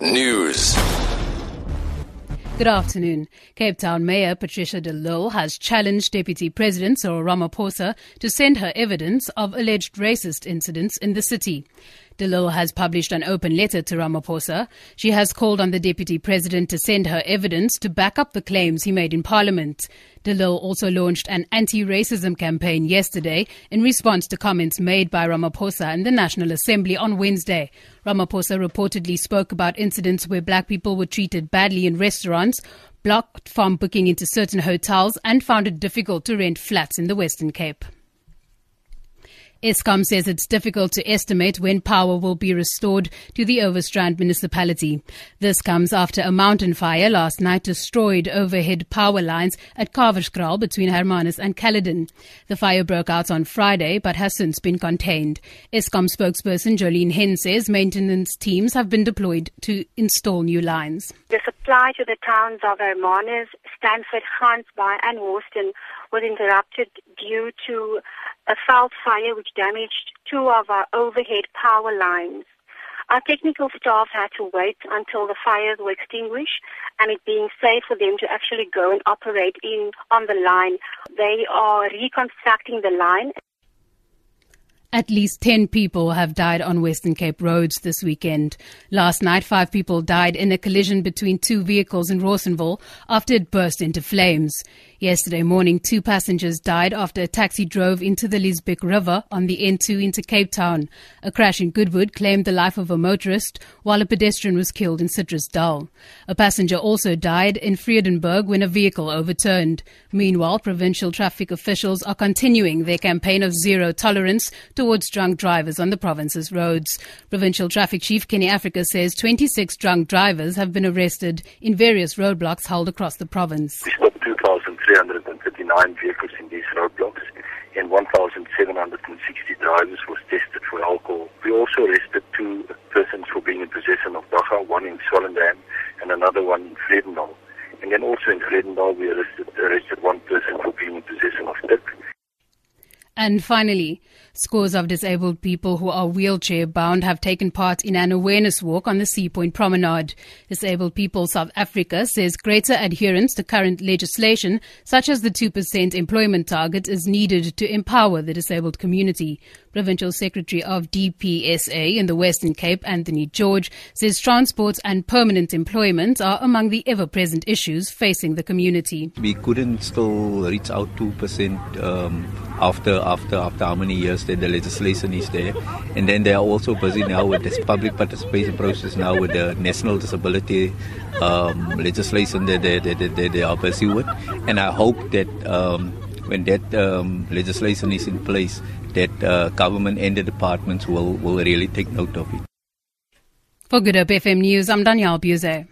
News. Good afternoon. Cape Town Mayor Patricia de Lille has challenged Deputy President Cyril Ramaphosa to send her evidence of alleged racist incidents in the city. De Lille has published an open letter to Ramaphosa. She has called on the Deputy President to send her evidence to back up the claims he made in Parliament. De Lille also launched an anti-racism campaign yesterday in response to comments made by Ramaphosa in the National Assembly on Wednesday. Ramaphosa reportedly spoke about incidents where black people were treated badly in restaurants, blocked from booking into certain hotels, and found it difficult to rent flats in the Western Cape. Eskom says it's difficult to estimate when power will be restored to the Overstrand municipality. This comes after a mountain fire last night destroyed overhead power lines at Karwyderskraal between Hermanus and Caledon. The fire broke out on Friday but has since been contained. Eskom spokesperson Jolene Hen says maintenance teams have been deployed to install new lines. The supply to the towns of Hermanus, Stanford, Gansbaai and Hawston was interrupted due to a fault fire which damaged two of our overhead power lines. Our technical staff had to wait until the fires were extinguished and it being safe for them to actually go and operate in on the line. They are reconstructing the line. At least 10 people have died on Western Cape roads this weekend. Last night, five people died in a collision between two vehicles in Rawsonville after it burst into flames. Yesterday morning, two passengers died after a taxi drove into the Liesbeek River on the N2 into Cape Town. A crash in Goodwood claimed the life of a motorist, while a pedestrian was killed in Citrusdal. A passenger also died in Vredenburg when a vehicle overturned. Meanwhile, provincial traffic officials are continuing their campaign of zero tolerance towards drunk drivers on the province's roads. Provincial Traffic Chief Kenny Africa says 26 drunk drivers have been arrested in various roadblocks held across the province. 2,339 vehicles in these roadblocks and 1,760 drivers was tested for alcohol. We also arrested two persons for being in possession of dagga, one in Swellendam and another one in Vredendal. And then also in Vredendal we arrested, arrested one person for being in possession of tik. And finally, scores of disabled people who are wheelchair bound have taken part in an awareness walk on the Sea Point Promenade. Disabled People South Africa says greater adherence to current legislation, such as the 2% employment target, is needed to empower the disabled community. Provincial Secretary of DPSA in the Western Cape, Anthony George, says transport and permanent employment are among the ever present issues facing the community. We couldn't still reach out 2% um, after, after, after how many years that the legislation is there. And then they are also busy now with this public participation process now with the national disability um, legislation that they, they, are busy with. And I hope that um, when that um, legislation is in place, that uh, government and the departments will, will really take note of it. For Good Hope FM News, I'm Danielle Buse.